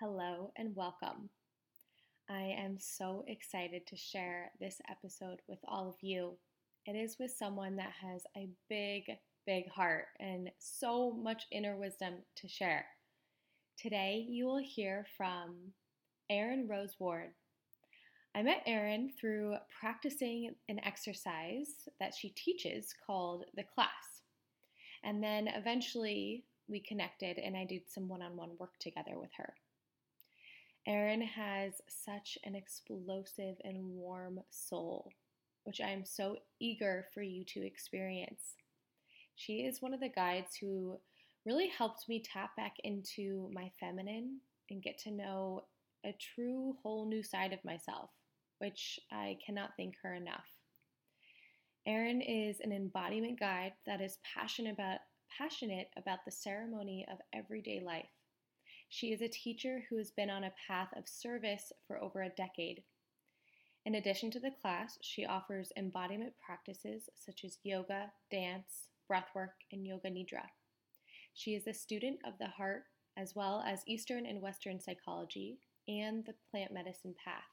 Hello and welcome. I am so excited to share this episode with all of you. It is with someone that has a big, big heart and so much inner wisdom to share. Today, you will hear from Erin Rose Ward. I met Erin through practicing an exercise that she teaches called the class. And then eventually we connected and I did some one on one work together with her. Erin has such an explosive and warm soul, which I am so eager for you to experience. She is one of the guides who really helped me tap back into my feminine and get to know a true whole new side of myself, which I cannot thank her enough. Erin is an embodiment guide that is passionate about passionate about the ceremony of everyday life. She is a teacher who has been on a path of service for over a decade. In addition to the class, she offers embodiment practices such as yoga, dance, breathwork, and yoga nidra. She is a student of the heart as well as Eastern and Western psychology and the plant medicine path.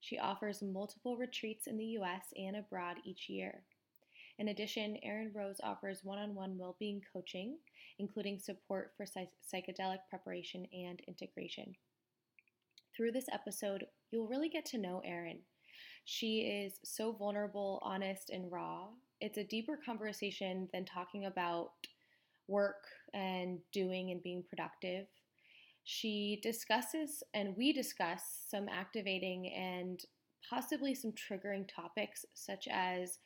She offers multiple retreats in the US and abroad each year. In addition, Erin Rose offers one on one well being coaching, including support for psychedelic preparation and integration. Through this episode, you'll really get to know Erin. She is so vulnerable, honest, and raw. It's a deeper conversation than talking about work and doing and being productive. She discusses, and we discuss, some activating and possibly some triggering topics such as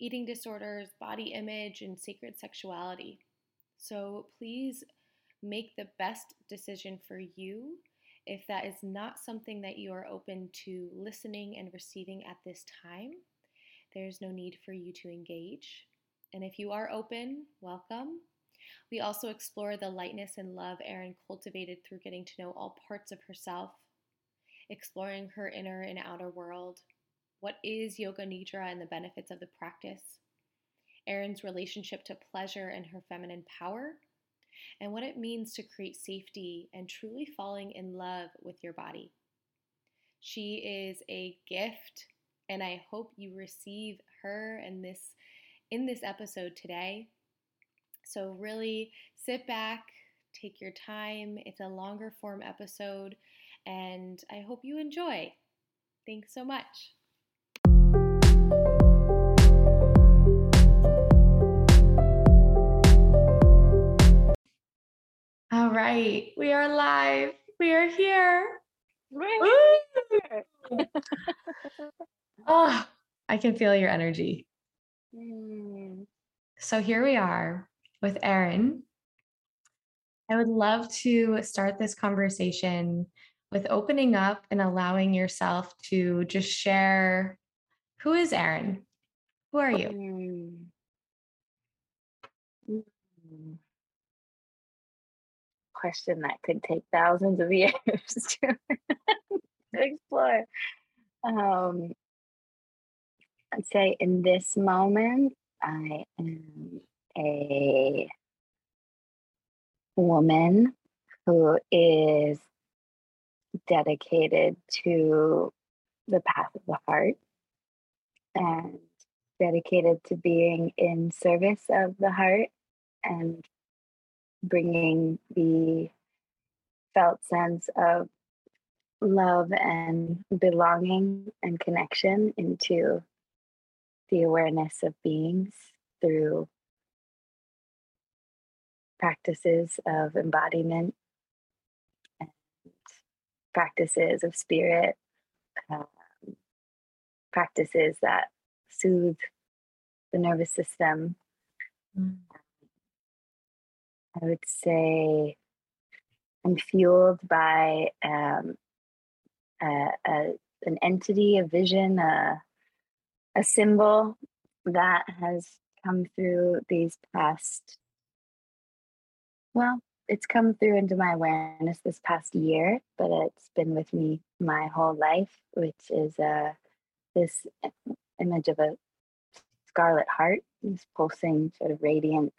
eating disorders, body image, and sacred sexuality. So please make the best decision for you. If that is not something that you are open to listening and receiving at this time, there's no need for you to engage. And if you are open, welcome. We also explore the lightness and love Erin cultivated through getting to know all parts of herself, exploring her inner and outer world, what is Yoga Nidra and the benefits of the practice? Erin's relationship to pleasure and her feminine power, and what it means to create safety and truly falling in love with your body. She is a gift, and I hope you receive her and this in this episode today. So really sit back, take your time. It's a longer form episode, and I hope you enjoy. Thanks so much. Right, we are live. We are here. oh, I can feel your energy. Mm. So here we are with Erin. I would love to start this conversation with opening up and allowing yourself to just share who is Erin? Who are you? Mm. Question that could take thousands of years to, explore. Um, I'd say in this moment, I am a woman who is dedicated to the path of the heart and dedicated to being in service of the heart and bringing the felt sense of love and belonging and connection into the awareness of beings through practices of embodiment and practices of spirit uh, practices that soothe the nervous system. Mm. I would say I'm fueled by um, a, a, an entity, a vision, a, a symbol that has come through these past, well, it's come through into my awareness this past year, but it's been with me my whole life, which is a this image of a scarlet heart, this pulsing, sort of radiant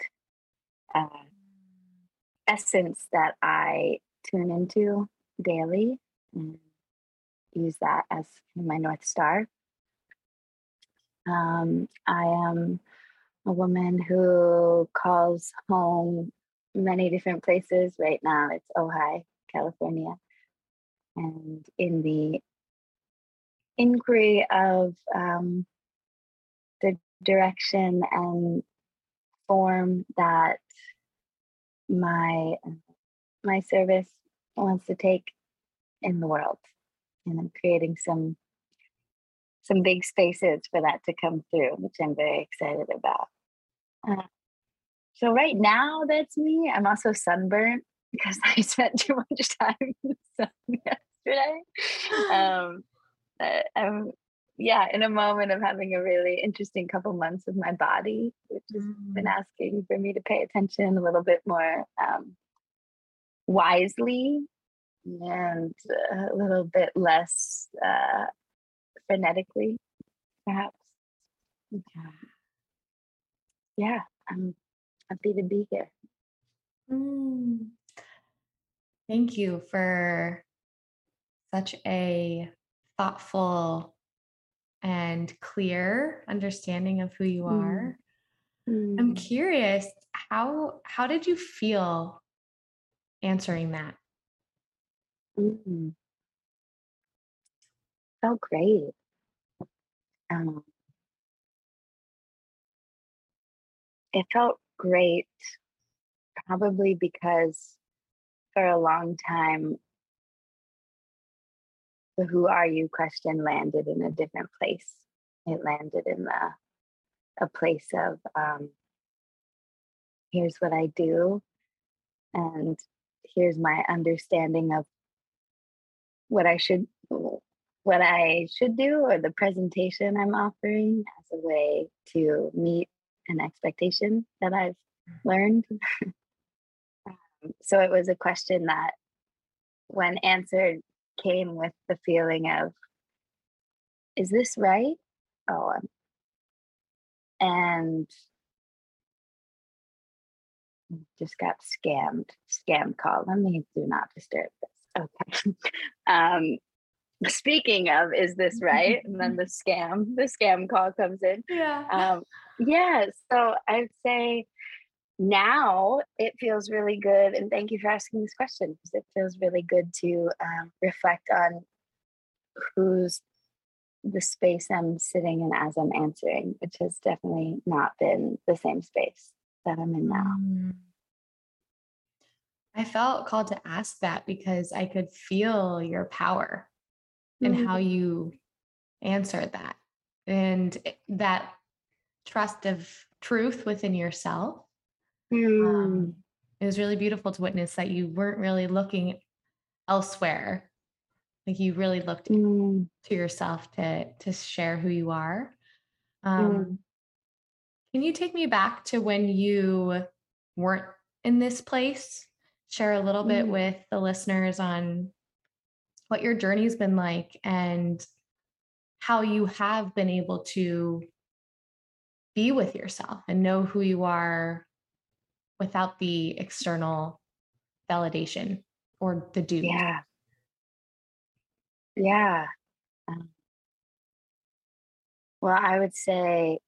uh, essence that I tune into daily and use that as my North Star. Um, I am a woman who calls home many different places. Right now, it's Ojai, California. And in the inquiry of um, the direction and form that my my service wants to take in the world and i'm creating some some big spaces for that to come through which i'm very excited about. Uh, so right now that's me. I'm also sunburnt because i spent too much time in the sun yesterday. Um, i'm yeah, in a moment of having a really interesting couple months with my body, which has mm. been asking for me to pay attention a little bit more um, wisely and a little bit less uh, frenetically, perhaps. Yeah. yeah, I'm happy to be here. Mm. Thank you for such a thoughtful and clear understanding of who you mm. are. Mm. I'm curious, how how did you feel answering that? Mm. Felt great. Um, it felt great probably because for a long time the who are you question landed in a different place. It landed in the a place of um, here's what I do, and here's my understanding of what I should what I should do or the presentation I'm offering as a way to meet an expectation that I've learned. um, so it was a question that, when answered came with the feeling of, is this right? Oh, and just got scammed, scam call. Let me do not disturb this. Okay. um, speaking of, is this right? and then the scam, the scam call comes in. Yeah. Um, yeah. So I'd say now it feels really good and thank you for asking this question because it feels really good to um, reflect on who's the space i'm sitting in as i'm answering which has definitely not been the same space that i'm in now mm. i felt called to ask that because i could feel your power and mm-hmm. how you answered that and that trust of truth within yourself Mm. Um, it was really beautiful to witness that you weren't really looking elsewhere. Like you really looked mm. to yourself to to share who you are. Um, mm. Can you take me back to when you weren't in this place? Share a little bit mm. with the listeners on what your journey's been like and how you have been able to be with yourself and know who you are without the external validation or the dude. Yeah. Yeah. Um, well, I would say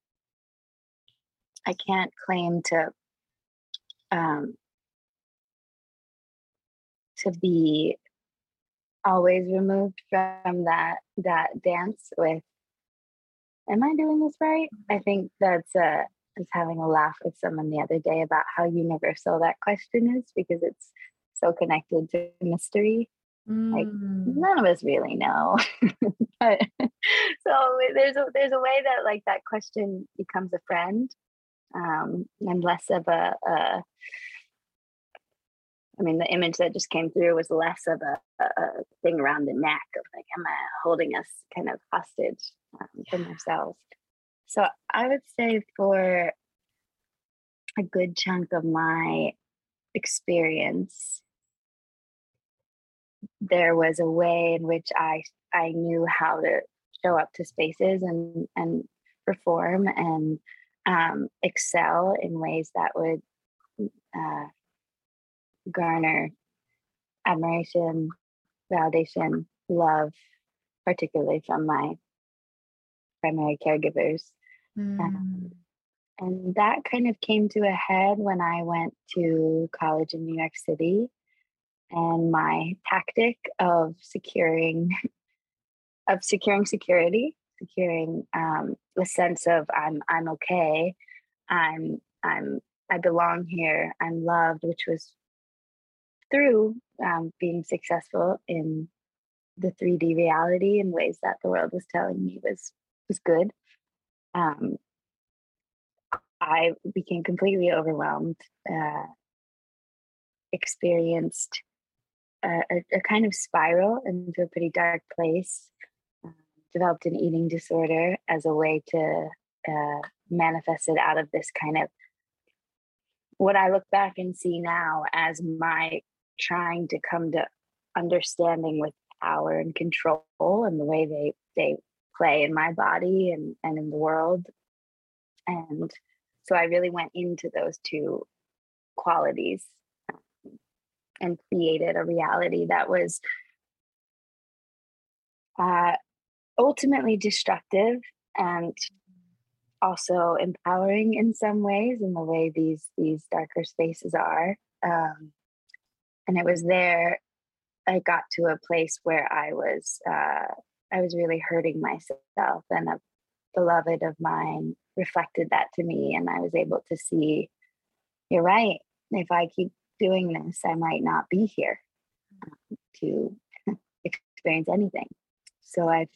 I can't claim to um, to be always removed from that that dance with am I doing this right? I think that's a was having a laugh with someone the other day about how universal that question is because it's so connected to mystery. Mm. Like none of us really know. but so there's a there's a way that like that question becomes a friend um, and less of a, a I mean, the image that just came through was less of a, a, thing around the neck of like, am I holding us kind of hostage um, yeah. from ourselves? So I would say for a good chunk of my experience, there was a way in which I I knew how to show up to spaces and and perform and um, excel in ways that would uh, garner admiration, validation, love, particularly from my primary caregivers. Mm. Um, and that kind of came to a head when I went to college in New York City. And my tactic of securing of securing security, securing um, the sense of I'm I'm okay, I'm I'm I belong here, I'm loved, which was through um, being successful in the 3D reality in ways that the world was telling me was was good. Um, I became completely overwhelmed, uh, experienced a, a, kind of spiral into a pretty dark place, uh, developed an eating disorder as a way to uh, manifest it out of this kind of what I look back and see now as my trying to come to understanding with power and control and the way they they play in my body and, and in the world. And so I really went into those two qualities um, and created a reality that was uh, ultimately destructive and also empowering in some ways in the way these these darker spaces are um, and it was there i got to a place where i was uh, i was really hurting myself and a beloved of mine reflected that to me and i was able to see you're right. If i keep doing this i might not be here um, to experience anything. So i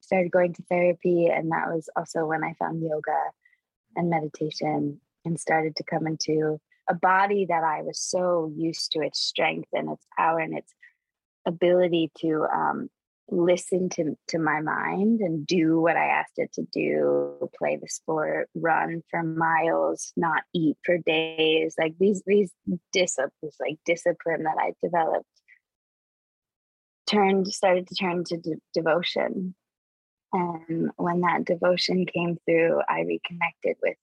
started going to therapy and that was also when i found yoga and meditation and started to come into a body that i was so used to its strength and its power and its ability to um, listen to, to my mind and do what i asked it to do play the sport run for miles not eat for days like these these disciplines like discipline that i developed turned started to turn to de- devotion. And when that devotion came through i reconnected with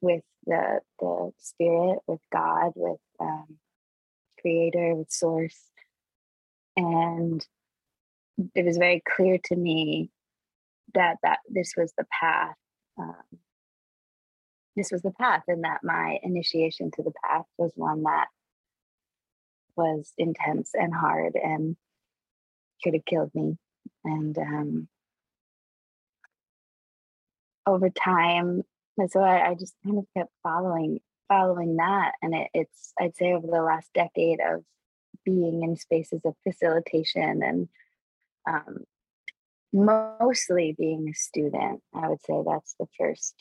with the the spirit with god with um, creator with source. And it was very clear to me that that this was the path um, this was the path and that my initiation to the path was one that was intense and hard and could have killed me. And um, over time so I, I, just kind of kept following following that. And it, it's i'd say over the last decade of being in spaces of facilitation and um, mostly being a student i would say that's the first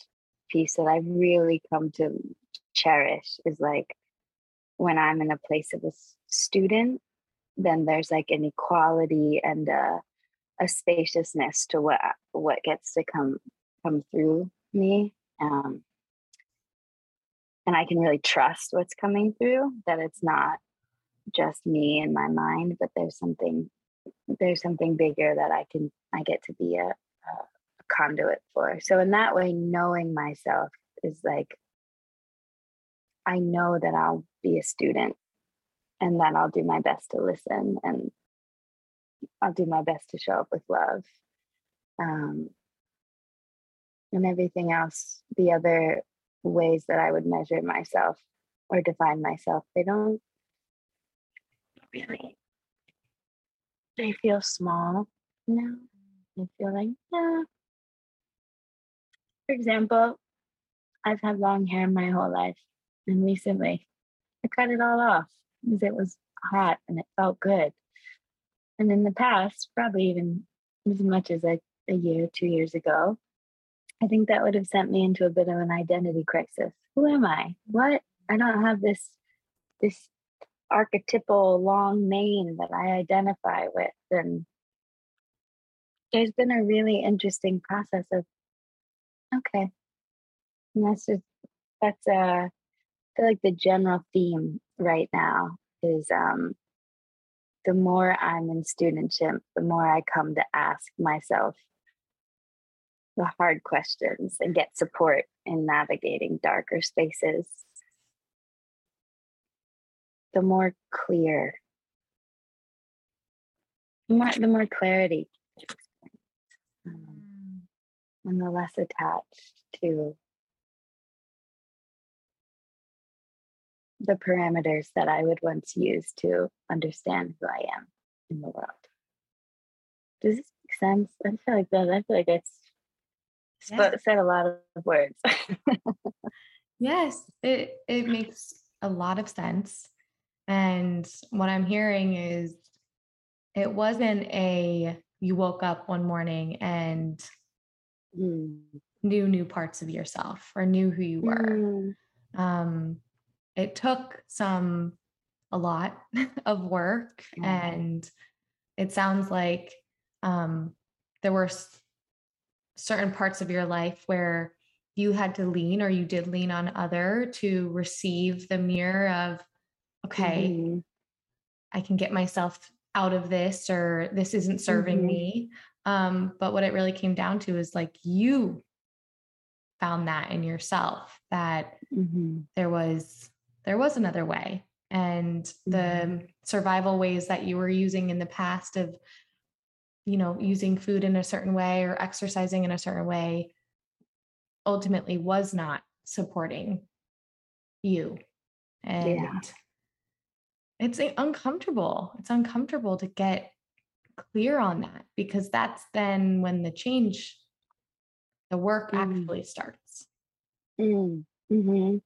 piece that i've really come to cherish is like when i'm in a place of a student then there's like an equality and a, a spaciousness to what what gets to come come through me um, and i can really trust what's coming through that it's not just me and my mind but there's something there's something bigger that i can i get to be a, a conduit for. So in that way knowing myself is like i know that i'll be a student and that i'll do my best to listen and i'll do my best to show up with love. Um, and everything else, the other ways that I would measure myself or define myself, they don't really, they feel small now. They feel like, yeah. For example, I've had long hair my whole life, and recently I cut it all off because it was hot and it felt good. And in the past, probably even as much as like a year, two years ago, I think that would have sent me into a bit of an identity crisis. Who am I? What? I don't have this this archetypal long mane that I identify with. And there's been a really interesting process of okay. And that's just that's uh I feel like the general theme right now is um the more I'm in studentship, the more I come to ask myself the hard questions and get support in navigating darker spaces, the more clear more the more clarity um, and the less attached to the parameters that I would once use to understand who I am in the world. Does this make sense? I feel like that. I feel like I yeah. said a lot of words. yes, it it makes a lot of sense. And what I'm hearing is it wasn't a you woke up one morning and mm. knew new parts of yourself or knew who you were. Mm. Um, it took some a lot of work mm. and it sounds like um, there were s- certain parts of your life where you had to lean or you did lean on other to receive the mirror of okay mm-hmm. i can get myself out of this or this isn't serving mm-hmm. me um, but what it really came down to is like you found that in yourself that mm-hmm. there was there was another way and the mm-hmm. survival ways that you were using in the past of you know using food in a certain way or exercising in a certain way ultimately was not supporting you and yeah. It's uncomfortable it's uncomfortable to get clear on that because that's then when the change the work mm. actually starts mm. hmm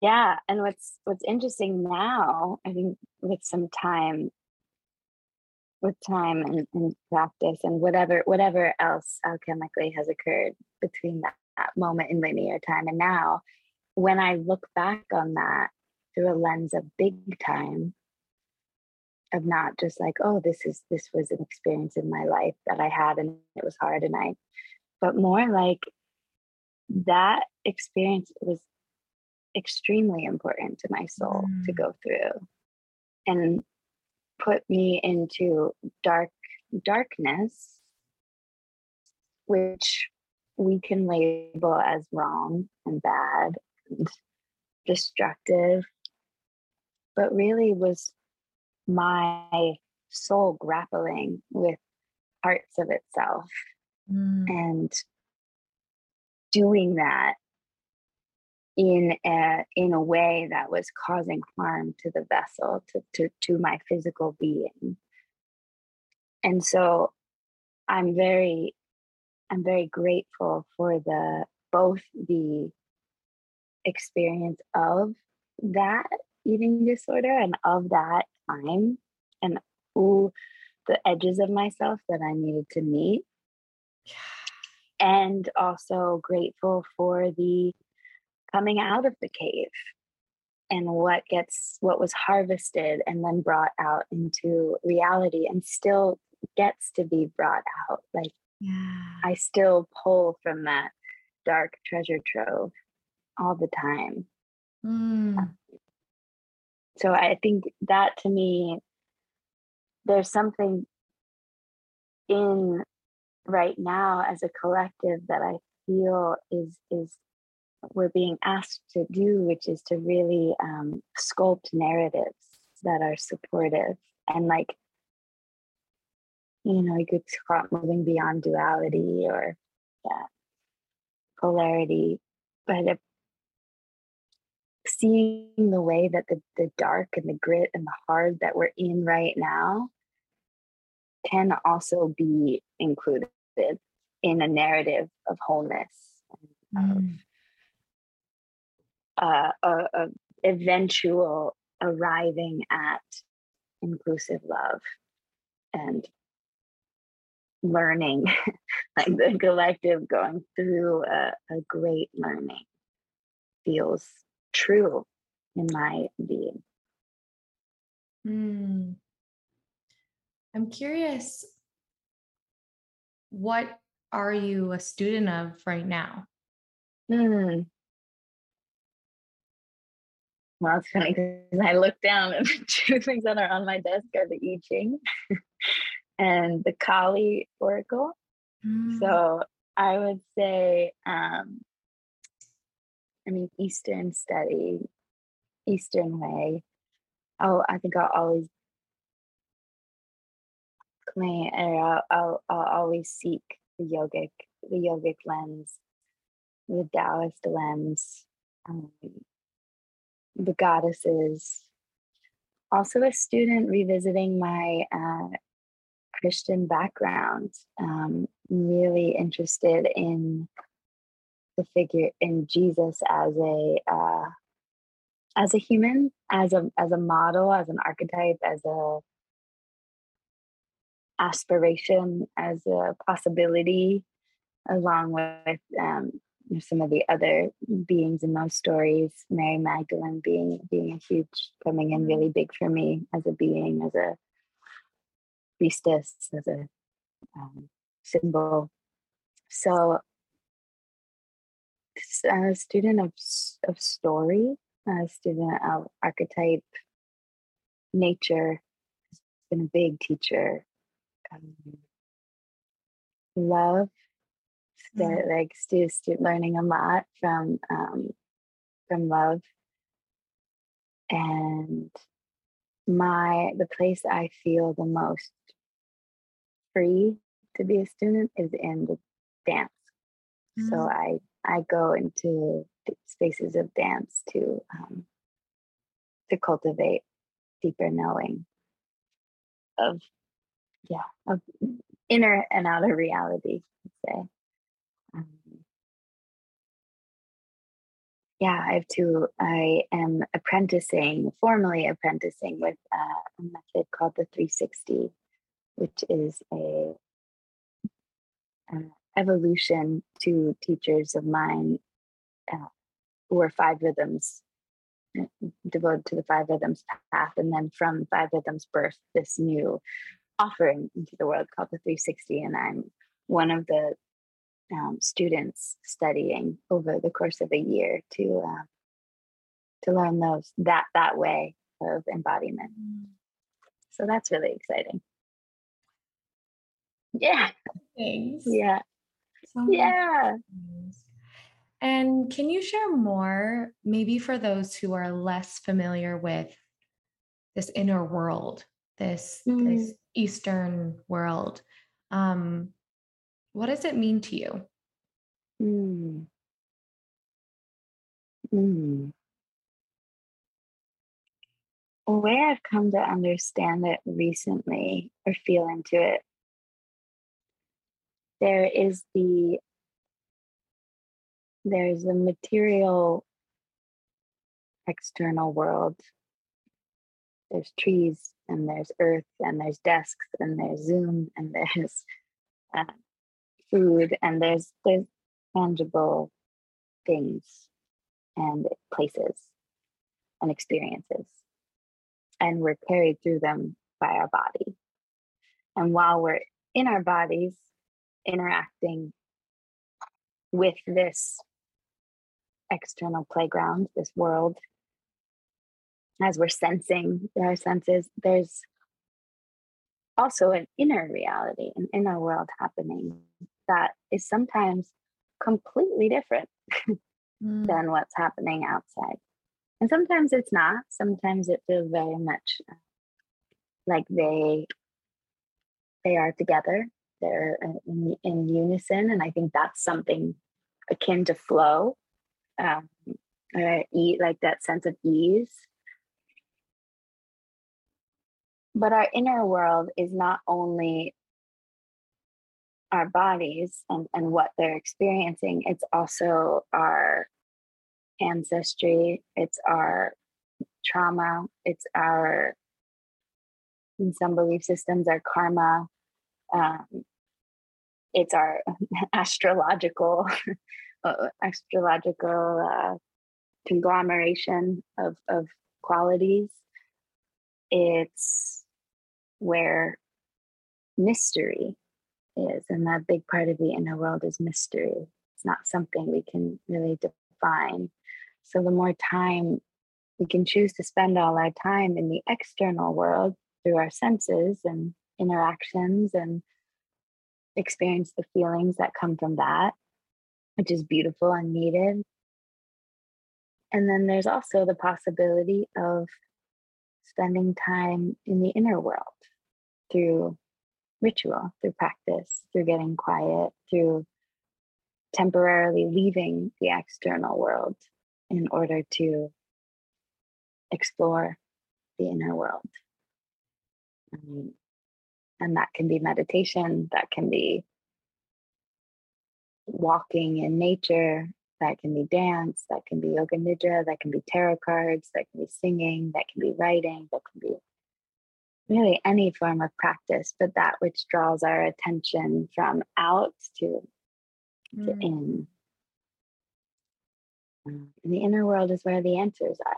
yeah and what's what's interesting now i think with some time with time and, and practice and whatever whatever else alchemically has occurred between that, that moment in linear time and now when i look back on that through a lens of big time of not just like oh this is this was an experience in my life that i had and it was hard and i but more like that experience was extremely important to my soul mm. to go through and put me into dark darkness which we can label as wrong and bad and destructive but really was my soul grappling with parts of itself mm. and doing that in a in a way that was causing harm to the vessel to to, to my physical being and so i'm very i'm very grateful for the both the experience of that eating disorder and of that time and ooh the edges of myself that i needed to meet and also grateful for the coming out of the cave and what gets what was harvested and then brought out into reality and still gets to be brought out like yeah. i still pull from that dark treasure trove all the time mm. So i think that to me there's something in right now as a collective that i feel is is we're being asked to do, which is to really um, sculpt narratives that are supportive and like, you know, you could it moving beyond duality or yeah, polarity, but seeing the way that the, the dark and the grit and the hard that we're in right now can also be included in a narrative of wholeness mm. of uh, a, a eventual arriving at inclusive love and learning like the collective going through a, a great learning feels true in my being mm. i'm curious what are you a student of right now mm. Well, it's funny because I look down and the two things that are on my desk are the I Ching and the Kali Oracle. Mm. So I would say, um, I mean, Eastern study, Eastern way. Oh, I think I'll always claim or I'll, I'll, I'll always seek the yogic the yogic lens the taoist lens um, the goddesses also a student revisiting my uh, christian background um, really interested in the figure in jesus as a uh, as a human as a as a model as an archetype as a aspiration as a possibility along with um, some of the other beings in those stories mary magdalene being being a huge coming in really big for me as a being as a priestess as a um, symbol. So a student of of story a student of archetype nature has been a big teacher um, love mm. like stu- stu- learning a lot from um, from love and my the place i feel the most free to be a student is in the dance mm. so i i go into spaces of dance to um, to cultivate deeper knowing of yeah of inner and outer reality i'd say. Um, yeah i have to i am apprenticing formally apprenticing with uh, a method called the 360 which is a uh, evolution to teachers of mine uh, who are five rhythms uh, devoted to the five rhythms path and then from five rhythms birth this new offering into the world called the 360 and i'm one of the um, students studying over the course of a year to uh, to learn those that that way of embodiment. So that's really exciting. Yeah. Thanks. yeah so yeah and can you share more, maybe for those who are less familiar with this inner world, this, mm. this Eastern world? Um, what does it mean to you? Mm. Mm. The way I've come to understand it recently or feel into it, there is the there's a material external world. There's trees and there's earth and there's desks and there's Zoom and there's uh, food and there's there's tangible things and places and experiences. And we're carried through them by our body. And while we're in our bodies, interacting with this external playground, this world, as we're sensing our senses, there's also an inner reality, an inner world happening that is sometimes completely different mm. than what's happening outside. And sometimes it's not. Sometimes it feels very much uh, like they they are together. They're in, in unison, and I think that's something akin to flow um, eat like that sense of ease. But our inner world is not only our bodies and, and what they're experiencing, it's also our ancestry, it's our trauma, it's our, in some belief systems, our karma, um, it's our astrological uh, astrological uh, conglomeration of, of qualities. It's where mystery is, and that big part of the inner world is mystery. It's not something we can really define. So, the more time we can choose to spend all our time in the external world through our senses and interactions and experience the feelings that come from that, which is beautiful and needed. And then there's also the possibility of spending time in the inner world through ritual, through practice, through getting quiet, through temporarily leaving the external world in order to explore the inner world. And that can be meditation, that can be walking in nature, that can be dance, that can be yoga nidra, that can be tarot cards, that can be singing, that can be writing, that can be really any form of practice, but that which draws our attention from out to, mm. to in. Um, and the inner world is where the answers are.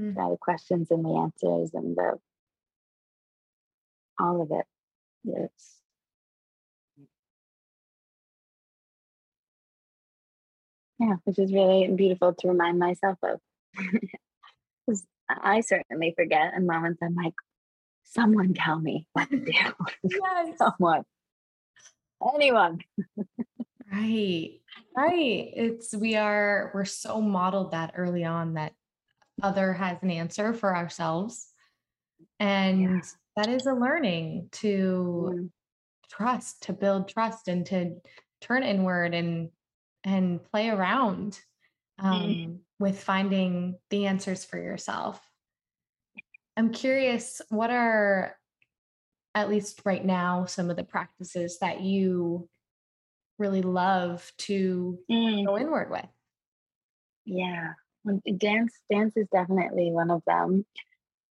Mm. the questions and the answers and the all of it. Yes. Yeah, which is really beautiful to remind myself of. Because I certainly forget in moments I'm like, someone tell me what to do. Yes. someone. Anyone. right. Right. It's we are we're so modeled that early on that other has an answer for ourselves. And yeah. That is a learning to mm. trust, to build trust and to turn inward and and play around um, mm. with finding the answers for yourself. I'm curious, what are, at least right now, some of the practices that you really love to mm. go inward with? Yeah, dance dance is definitely one of them.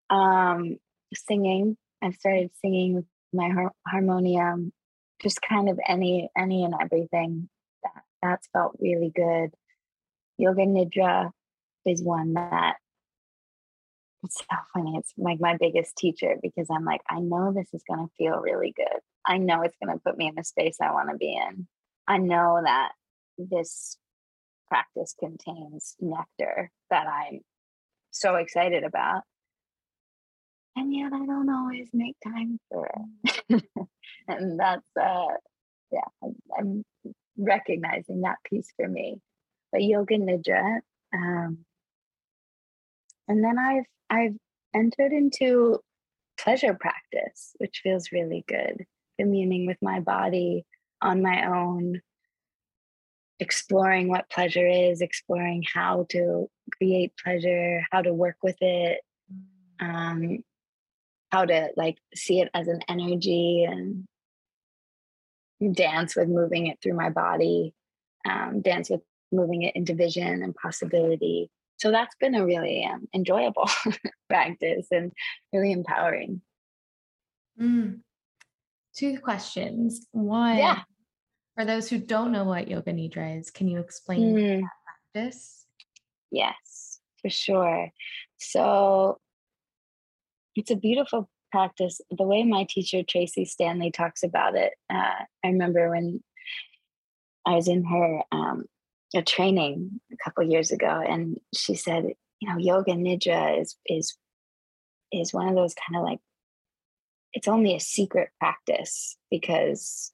Um, singing, I've started singing with my har- harmonium, just kind of any any and everything That that's felt really good. Yoga Nidra is one that it's so funny. It's like my biggest teacher because I'm like, I know this is going to feel really good. I know it's going to put me in the space I want to be in. I know that this practice contains nectar that I'm so excited about. And yet I don't always make time for it. and that's uh yeah, I'm recognizing that piece for me. But yoga nidra. Um, and then I've I've entered into pleasure practice, which feels really good. Communing with my body on my own, exploring what pleasure is, exploring how to create pleasure, how to work with it, um, how to like see it as an energy and dance with moving it through my body, um, dance with moving it into vision and possibility. So that's been a really um, enjoyable practice and really empowering. Mm. Two questions. One, yeah. for those who don't know what yoga nidra is, can you explain mm. that practice? Yes, for sure. So it's a beautiful practice. The way my teacher tracee stanley talks about it uh, i remember when i was in her um, a training a couple years ago and she said you know yoga nidra is is is one of those kind of like it's only a secret practice because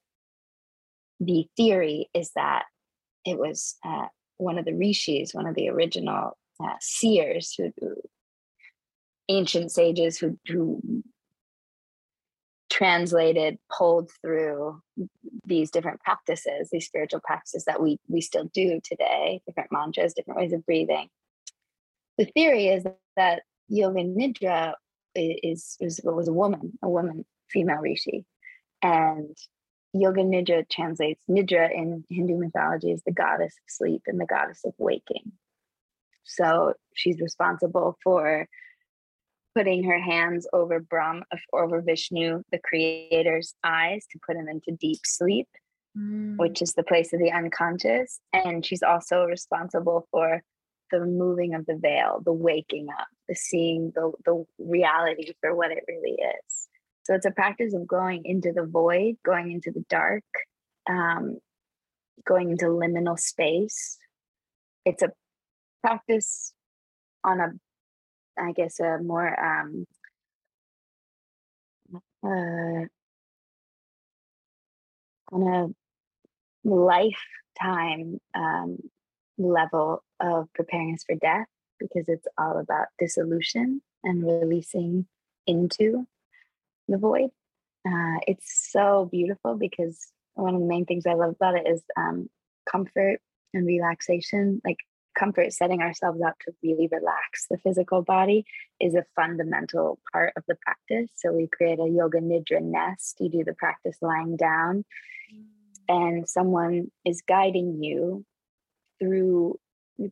the theory is that it was uh, one of the rishis one of the original uh, seers who, who ancient sages who, who translated, pulled through these different practices, these spiritual practices that we we still do today, different mantras, different ways of breathing. The theory is that yoga nidra is, is was a woman, a woman, female rishi, and yoga nidra translates nidra in Hindu mythology is the goddess of sleep and the goddess of waking. So she's responsible for putting her hands over Brahm, over Vishnu, the creator's eyes to put him into deep sleep, mm. which is the place of the unconscious. And she's also responsible for the removing of the veil, the waking up, the seeing the, the reality for what it really is. So it's a practice of going into the void, going into the dark, um, going into liminal space. It's a practice on a I guess, a more um, uh, on a lifetime um, level of preparing us for death because it's all about dissolution and releasing into the void. uh, it's so beautiful because one of the main things I love about it is um, comfort and relaxation. Like comfort, setting ourselves up to really relax the physical body is a fundamental part of the practice. So we create a yoga nidra nest. You do the practice lying down, mm. and someone is guiding you through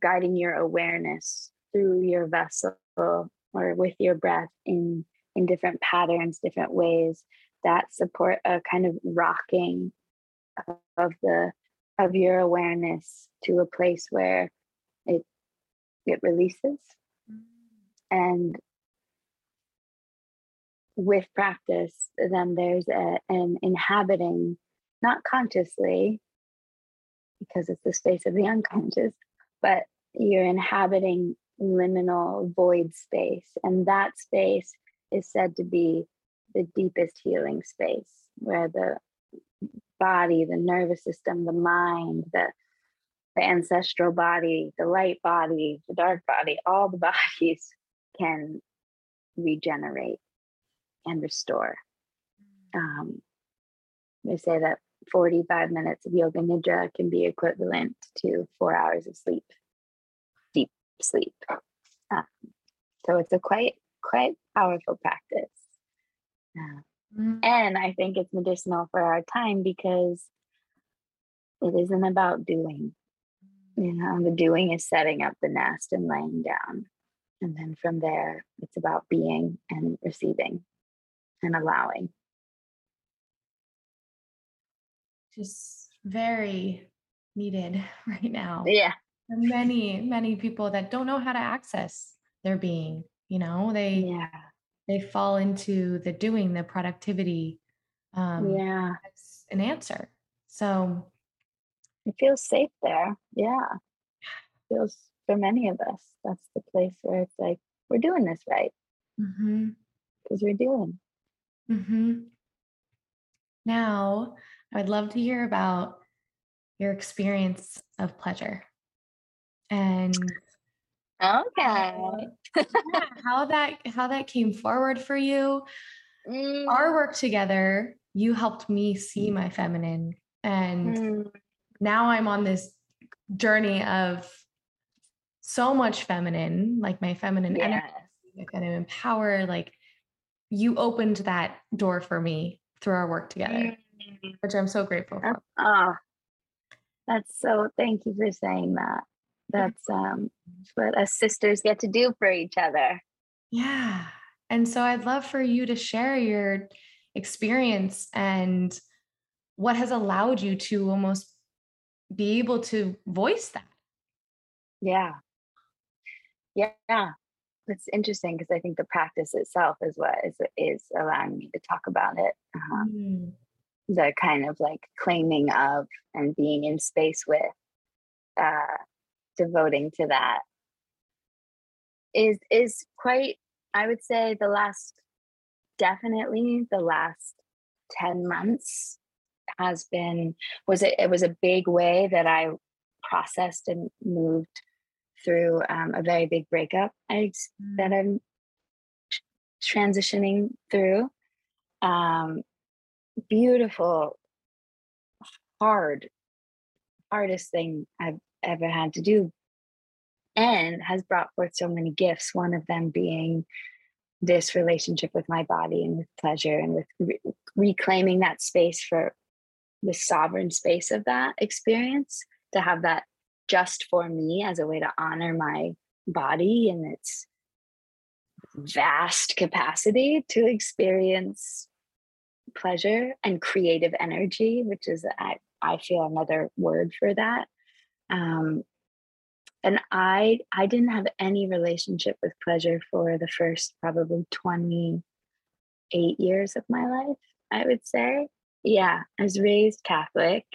guiding your awareness through your vessel or with your breath in in different patterns different ways that support a kind of rocking of the of your awareness to a place where it it releases. And with practice then there's a, an inhabiting not consciously because it's the space of the unconscious but you're inhabiting liminal void space. And that space is said to be the deepest healing space where the body, the nervous system, the mind, the, the ancestral body, the light body, the dark body, all the bodies can regenerate and restore. Mm. Um, they say that 45 minutes of yoga nidra can be equivalent to four hours of sleep, deep sleep. Um, so it's a quite quite powerful practice. Uh, Mm-hmm. And I think it's medicinal for our time because it isn't about doing. You know, the doing is setting up the nest and laying down. And then from there, it's about being and receiving and allowing. Just very needed right now. Yeah. Many, many people that don't know how to access their being, you know, they yeah they fall into the doing, the productivity. Um, yeah, an answer. So it feels safe there. Yeah, it feels for many of us. That's the place where it's like we're doing this right because mm-hmm. we're doing. Mm-hmm. Now, I'd love to hear about your experience of pleasure and Okay. how that how that came forward for you. Mm. Our work together, you helped me see my feminine and mm. Now I'm on this journey of so much feminine, like my feminine yes. energy, like I'm empowered. Like you opened that door for me through our work together, mm. which I'm so grateful for. Oh, that's so thank you for saying that that's um what us sisters get to do for each other yeah and so i'd love for you to share your experience and what has allowed you to almost be able to voice that. Yeah. Yeah it's interesting because i think the practice itself is what is is allowing me to talk about it um, mm. the kind of like claiming of and being in space with uh, devoting to that is is quite i would say the last definitely the last 10 months has been was it it was a big way that i processed and moved through um, a very big breakup I, that mm. i'm transitioning through um, beautiful hard hardest thing i've ever had to do and has brought forth so many gifts one of them being this relationship with my body and with pleasure and with re- reclaiming that space for the sovereign space of that experience to have that just for me as a way to honor my body and its vast capacity to experience pleasure and creative energy which is i i feel another word for that. Um, and i i didn't have any relationship with pleasure for the first probably 28 years of my life i would say yeah i was raised catholic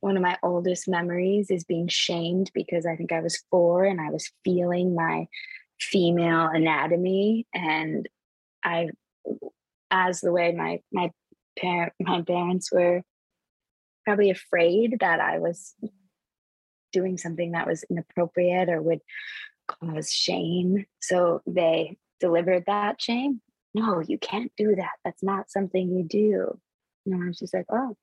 one of my oldest memories is being shamed because i think i was four and i was feeling my female anatomy and i as the way my my parent my parents were probably afraid that i was doing something that was inappropriate or would cause shame. So they delivered that shame no, you can't do that. That's not something you do. And I was just like, oh,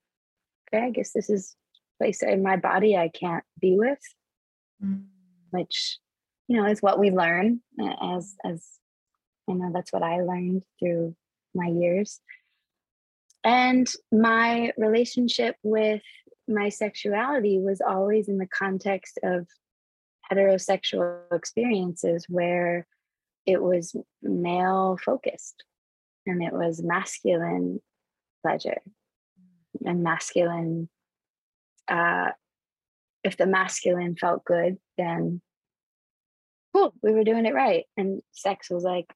okay, I guess this is a place in my body I can't be with, mm. which, you know, is what we learn as, as, you know, that's what I learned through my years. And my relationship with my sexuality was always in the context of heterosexual experiences where it was male focused and it was masculine pleasure and masculine uh if the masculine felt good then cool we were doing it right and sex was like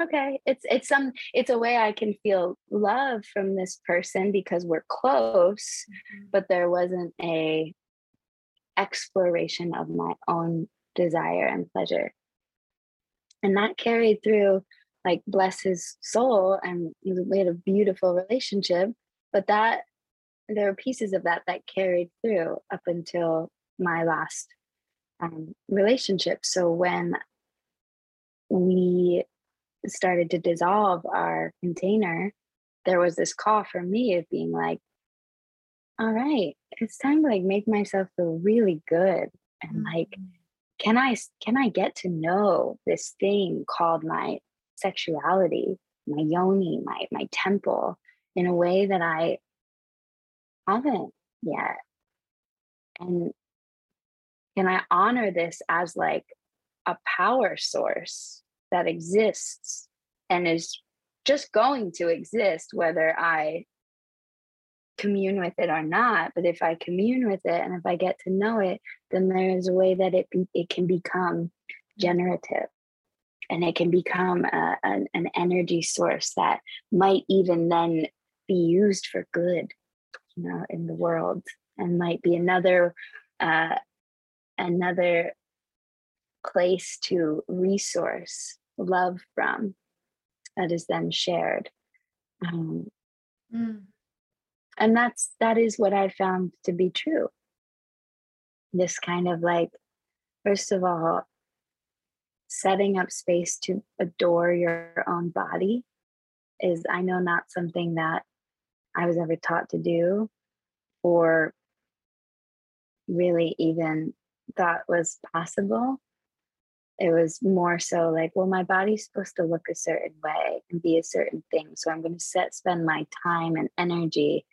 okay it's it's some it's a way i can feel love from this person because we're close mm-hmm. but there wasn't a exploration of my own desire and pleasure and that carried through like bless his soul and we had a beautiful relationship but that there were pieces of that that carried through up until my last um, relationship so when we started to dissolve our container, there was this call for me of being like, all right, it's time to like make myself feel really good. And mm-hmm. like, can I can I get to know this thing called my sexuality, my yoni, my my temple in a way that I haven't yet? And can I honor this as like a power source that exists and is just going to exist whether I commune with it or not. But if I commune with it and if I get to know it, then there is a way that it be, it can become generative and it can become a, an, an energy source that might even then be used for good, you know, in the world and might be another uh, another place to resource love from that is then shared um, mm. and that's that is what i found to be true this kind of like first of all setting up space to adore your own body is i know not something that i was ever taught to do or really even thought was possible. It was more so like well my body's supposed to look a certain way and be a certain thing so i'm going to set spend my time and energy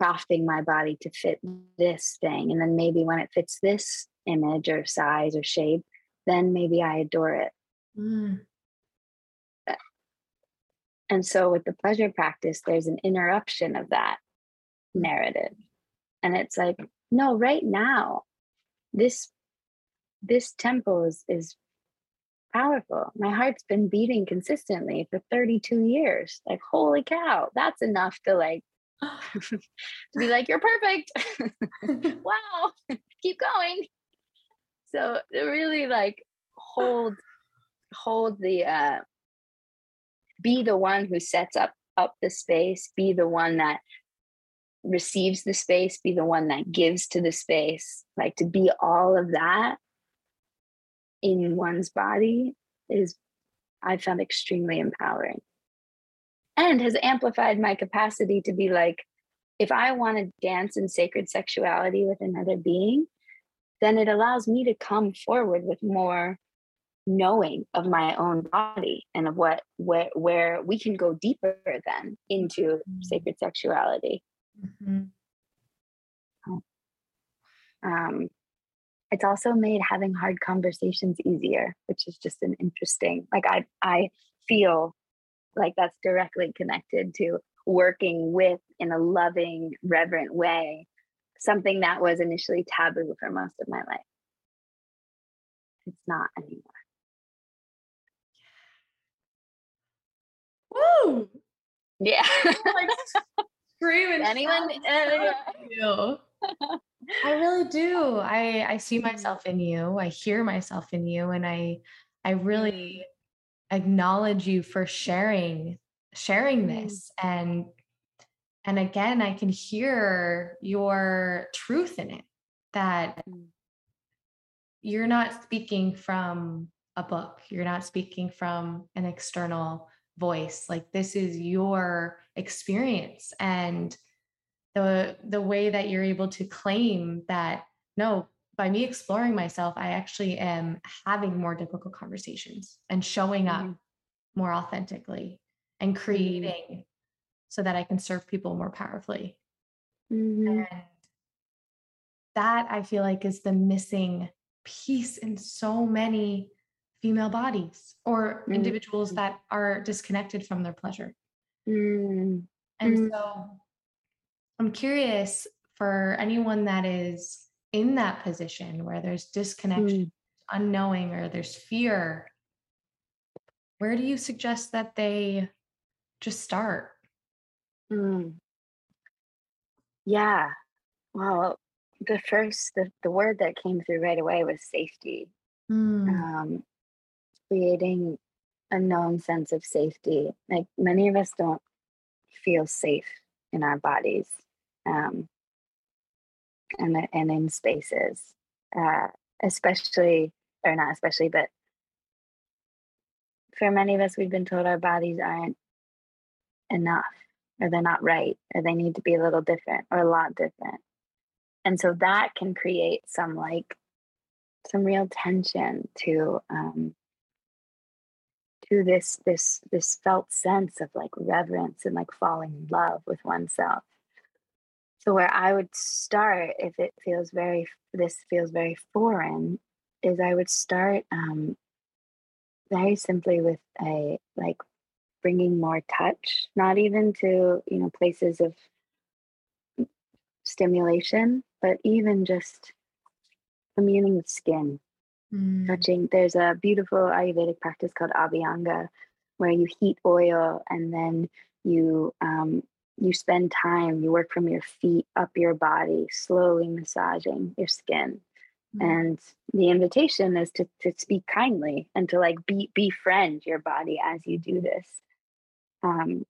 crafting my body to fit this thing. And then maybe when it fits this image or size or shape then maybe i adore it mm. and so with the pleasure practice there's an interruption of that narrative and it's like no right now this this tempo is is powerful. My heart's been beating consistently for 32 years. Like, holy cow, that's enough to like to be like, you're perfect. wow, keep going. So really like hold hold the uh be the one who sets up up the space, be the one that receives the space, be the one that gives to the space. Like to be all of that in one's body is I found extremely empowering and has amplified my capacity to be like, if I want to dance in sacred sexuality with another being, then it allows me to come forward with more knowing of my own body and of what where where we can go deeper then into mm-hmm. sacred sexuality. Mm-hmm. Um, it's also made having hard conversations easier which is just an interesting like i i feel like that's directly connected to working with in a loving reverent way something that was initially taboo for most of my life it's not anymore Woo! Yeah. like. Anyone? Uh. I really do. I I see mm-hmm. myself in you. I hear myself in you and I I really mm. acknowledge you for sharing sharing mm. this and and again I can hear your truth in it that mm. you're not speaking from a book. You're not speaking from an external voice. Like this is your experience and the the way that you're able to claim that no, by me exploring myself, I actually am having more difficult conversations and showing up Mm-hmm. more authentically and Mm-hmm. creating so that I can serve people more powerfully. Mm-hmm. And that I feel like is the missing piece in so many female bodies or individuals Mm-hmm. that are disconnected from their pleasure. Mm-hmm. And Mm. so I'm curious for anyone that is in that position where there's disconnection, Mm. unknowing, or there's fear, where do you suggest that they just start? Mm. Yeah. Well, the first the, the word that came through right away was safety. Mm, Um, creating a known sense of safety. Like many of us don't feel safe in our bodies, um, and and in spaces, uh, especially or not especially, but for many of us, we've been told our bodies aren't enough, or they're not right, or they need to be a little different, or a lot different, and so that can create some like some real tension to um, to this this this felt sense of like reverence and like falling in love with oneself. So where i would start if it feels very this feels very foreign is i would start um very simply with a like bringing more touch not even to you know places of stimulation but even just communing with skin. Mm, touching there's a beautiful ayurvedic practice called abhyanga where you heat oil and then you um, you spend time you work from your feet up your body slowly massaging your skin. Mm, and the invitation is to, to speak kindly and to like be befriend your body as you do this um,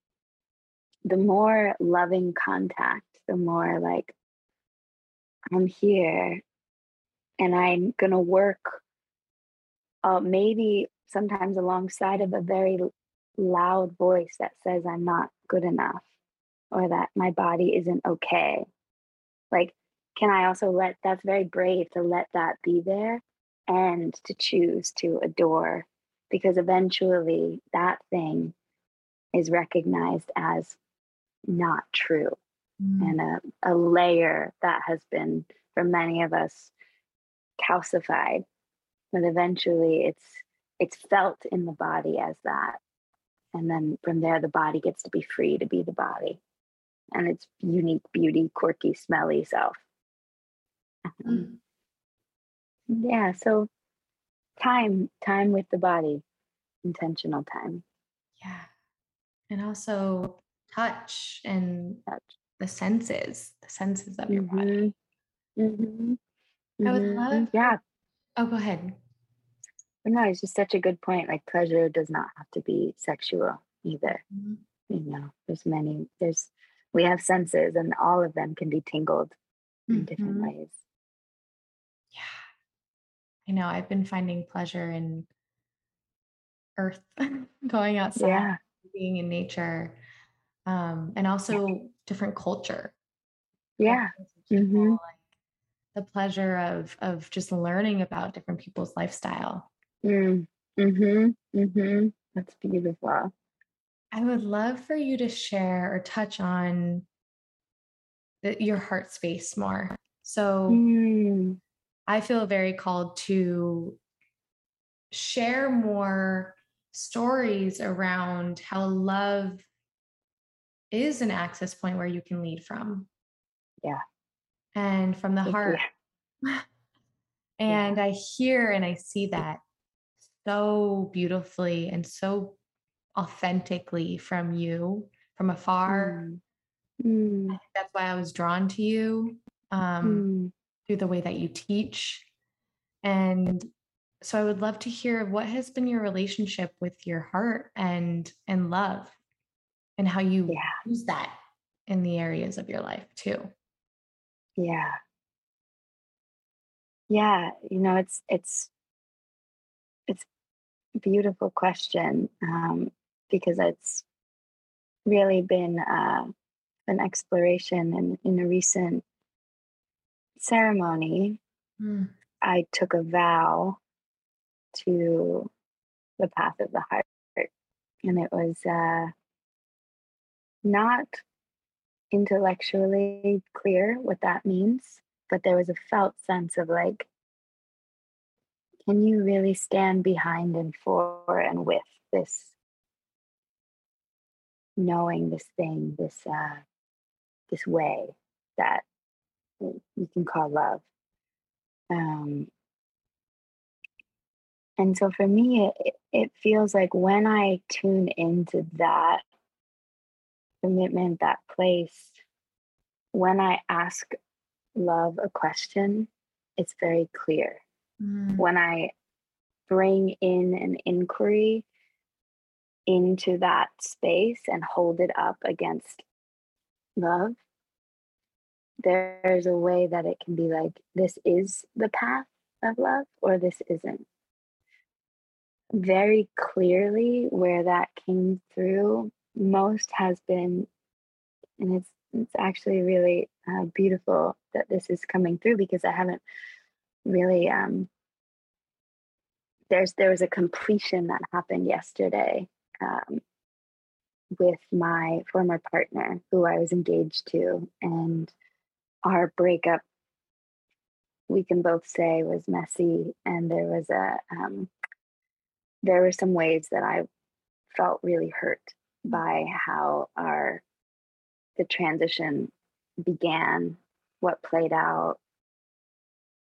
the more loving contact the more like i'm here and i'm gonna work uh, maybe sometimes alongside of a very loud voice that says I'm not good enough or that my body isn't okay. Like, can I also let that's very brave to let that be there and to choose to adore because eventually that thing is recognized as not true. Mm, and a, a layer that has been for many of us calcified. But eventually it's it's felt in the body as that. And then from there the body gets to be free to be the body. And its unique beauty quirky smelly self. Um, mm. yeah so time time with the body. Intentional time. Yeah. And also touch and touch the senses, the senses of your body. hmm hmm I would hmm love yeah Oh, go ahead. no it's just such a good point like pleasure does not have to be sexual either Mhm. you know there's many there's we have senses and all of them can be tingled in different Mhm. ways Yeah. I know I've been finding pleasure in earth, going outside, yeah being in nature, um, and also different culture. yeah Connecting to people, hmm like the pleasure of of just learning about different people's lifestyle. Mm. Mhm. mm-hmm That's beautiful. I would love for you to share or touch on the, your heart space more. So Mm. I feel very called to share more stories around how love is an access point where you can lead from Yeah. and from the Thank heart. And I hear and I see that so beautifully and so authentically from you from afar. Mm. Mm. That's why I was drawn to you um, Mm. through the way that you teach. And so I would love to hear what has been your relationship with your heart and and love and how you Yeah. use that in the areas of your life too. Yeah. Yeah. You know, it's it's it's a beautiful question. Um, because it's really been uh, an exploration and in a recent ceremony mm. i took a vow to the path of the heart. And it was uh, not intellectually clear what that means but there was a felt sense of like can you really stand behind and for and with this knowing this thing this uh this way that you can call love? Um and so for me it, it feels like when i tune into that commitment that place when i ask love a question it's very clear mm. when i bring in an inquiry into that space and hold it up against love, there's a way that it can be like, this is the path of love or this isn't. Very clearly, where that came through most has been, and it's it's actually really uh, beautiful that this is coming through because I haven't really um, there's there was a completion that happened yesterday um, with my former partner who I was engaged to, and our breakup we can both say was messy, and there was a um, there were some ways that I felt really hurt by how our the transition began, what played out,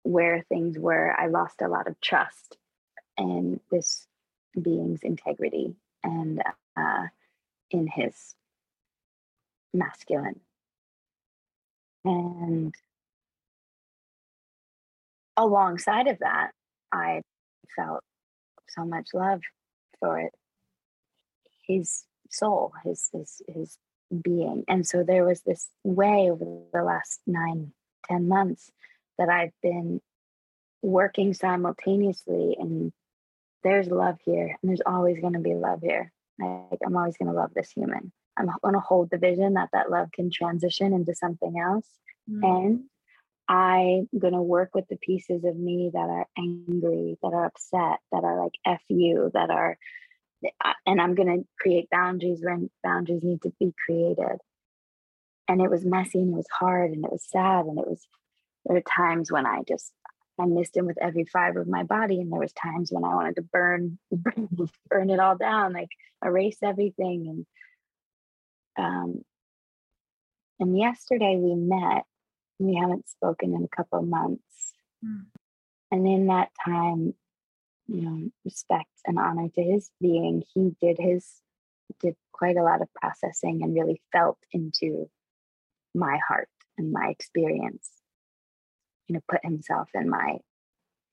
where things were. I lost a lot of trust in this being's integrity and uh, in his masculine. And alongside of that, I felt so much love for it, his soul, his his his being. And so there was this way over the last nine, ten months that I've been working simultaneously and there's love here and there's always going to be love here like i'm always going to love this human i'm going to hold the vision that that love can transition into something else mm. and i'm going to work with the pieces of me that are angry that are upset that are like f you that are and i'm going to create boundaries when boundaries need to be created and it was messy and it was hard and it was sad and it was there were times when i just I missed him with every fiber of my body. And there was times when I wanted to burn, burn, burn it all down, like erase everything. And um, and yesterday we met. We haven't spoken in a couple of months. Mm. And in that time, you know, respect and honor to his being, he did his did quite a lot of processing and really felt into my heart and my experience you know put himself in my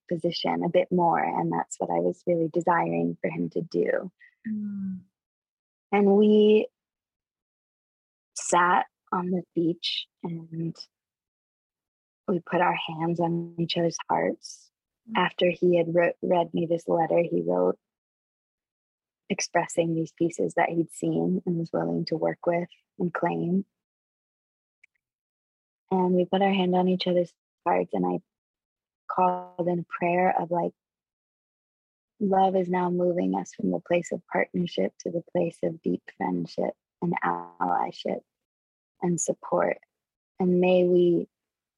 position a bit more and that's what i was really desiring for him to do mm. and we sat on the beach and we put our hands on each other's hearts mm. after he had wrote, read me this letter he wrote expressing these pieces that he'd seen and was willing to work with and claim and we put our hand on each other's hearts, and I called in a prayer of like, love is now moving us from the place of partnership to the place of deep friendship and allyship and support. And may we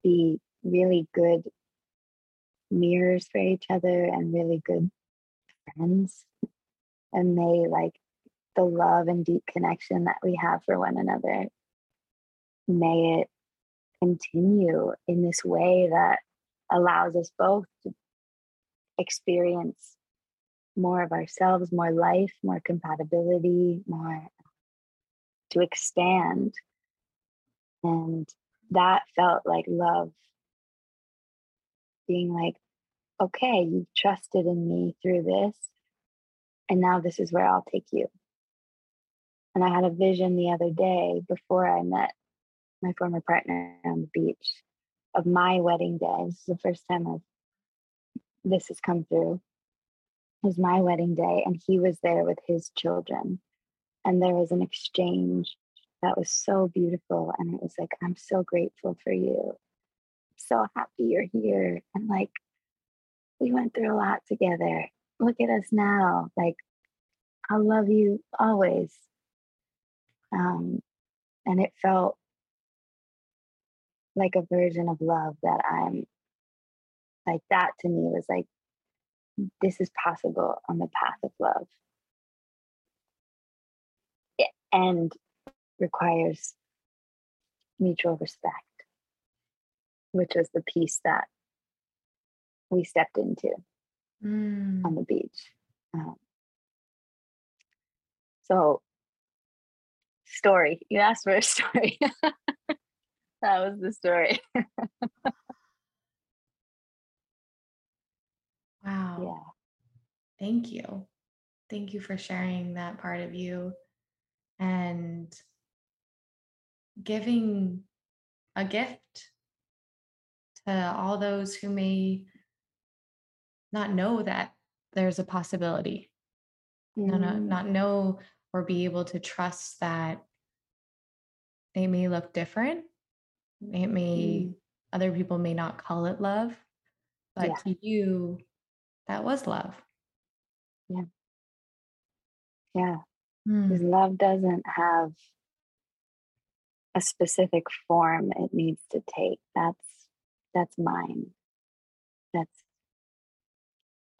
be really good mirrors for each other and really good friends. And may like the love and deep connection that we have for one another, may it continue in this way that allows us both to experience more of ourselves, more life, more compatibility, more to expand. And that felt like love being like, okay, you've trusted in me through this. And now this is where I'll take you. And I had a vision the other day before I met my former partner on the beach of my wedding day. This is the first time I've this has come through. It was my wedding day, and he was there with his children. and there was an exchange that was so beautiful. And it was like, I'm so grateful for you. So happy you're here. And like, we went through a lot together. Look at us now. Like, I love you always. Um, and it felt like a version of love that I'm like that to me was like, this is possible on the path of love. And requires mutual respect, which was the piece that we stepped into mm. on the beach. Um, so, story. You asked for a story. that was the story. wow. Yeah. Thank you. Thank you for sharing that part of you and giving a gift to all those who may not know that there's a possibility, mm. not, not know or be able to trust that they may look different. It may, mm. other people may not call it love, but yeah. to you, that was love. Yeah. Yeah. Mm. Because love doesn't have a specific form it needs to take. That's that's mine. That's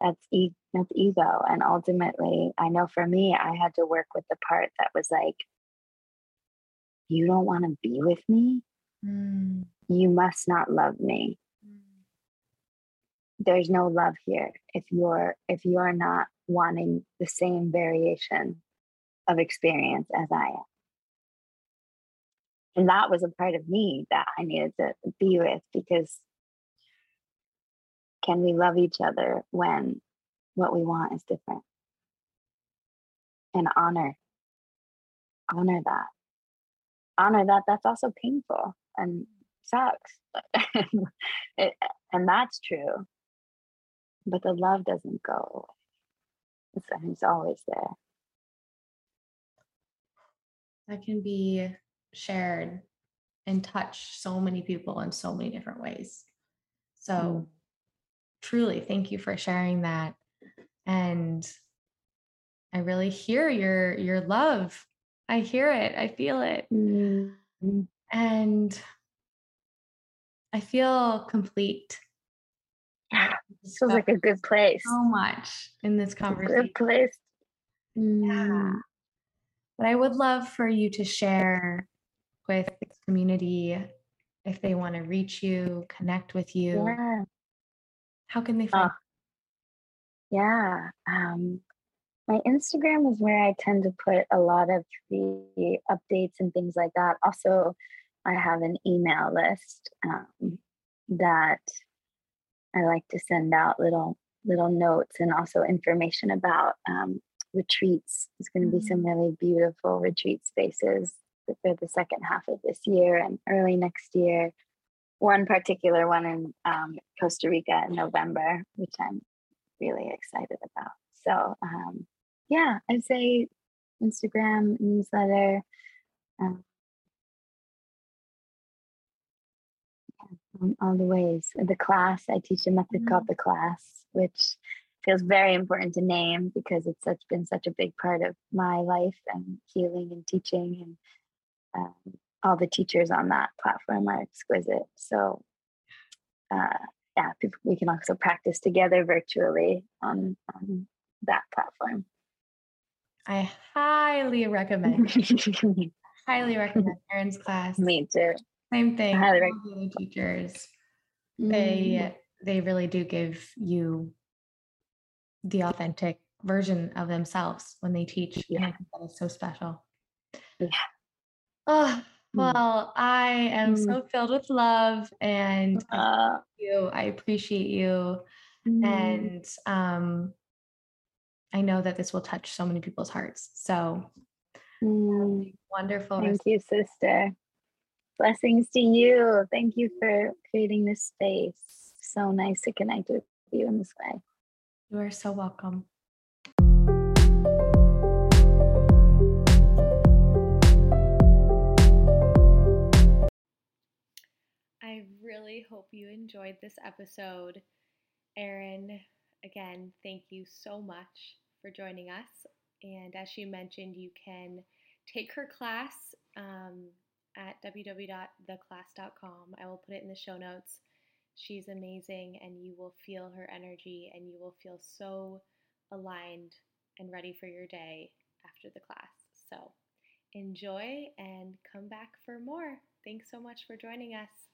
that's e- that's ego. And ultimately, I know for me, I had to work with the part that was like, you don't want to be with me. Mm. You must not love me. Mm. There's no love here if you're if you're not wanting the same variation of experience as I am. And that was a part of me that I needed to be with because can we love each other when what we want is different? And honor, honor that. Honor that that's also painful and sucks. it, and that's true. But the love doesn't go. It's, it's always there. That can be shared and touch so many people in so many different ways. So mm. truly thank you for sharing that. And I really hear your your love. I hear it. I feel it. Mm. And I feel complete. Yeah, feels like a good place. So much in this conversation. Good place. Yeah. Mm. But I would love for you to share with this community if they want to reach you, connect with you? Yeah. How can they find? Uh, yeah. Um, my Instagram is where I tend to put a lot of the updates and things like that. Also, I have an email list um, that I like to send out little little notes and also information about um, retreats. There's going to be some mm-hmm. really beautiful retreat spaces for the second half of this year and early next year. One particular one in um, Costa Rica in November, which I'm really excited about. So, um, yeah, I'd say Instagram, newsletter. Um, all the ways. The class, I teach a method mm-hmm. called the class, which feels very important to name because it's such been such a big part of my life and healing and teaching and um, all the teachers on that platform are exquisite. So, uh, yeah, we can also practice together virtually on, on that platform. I highly recommend. highly recommend Erin's class. Me too. Same thing. I highly recommend teachers. They mm. they really do give you the authentic version of themselves when they teach. Yeah. And I think that is so special. Yeah. Oh, well, I am mm. so filled with love and uh, you. I appreciate you. Mm. And um, I know that this will touch so many people's hearts. So mm. wonderful. Thank you, sister. Blessings to you. Thank you for creating this space. So nice to connect with you in this way. You are so welcome. Really hope you enjoyed this episode. Erin, again, thank you so much for joining us. And as she mentioned, you can take her class um, at www.theclass.com. I will put it in the show notes. She's amazing, and you will feel her energy, and you will feel so aligned and ready for your day after the class. So enjoy and come back for more. Thanks so much for joining us.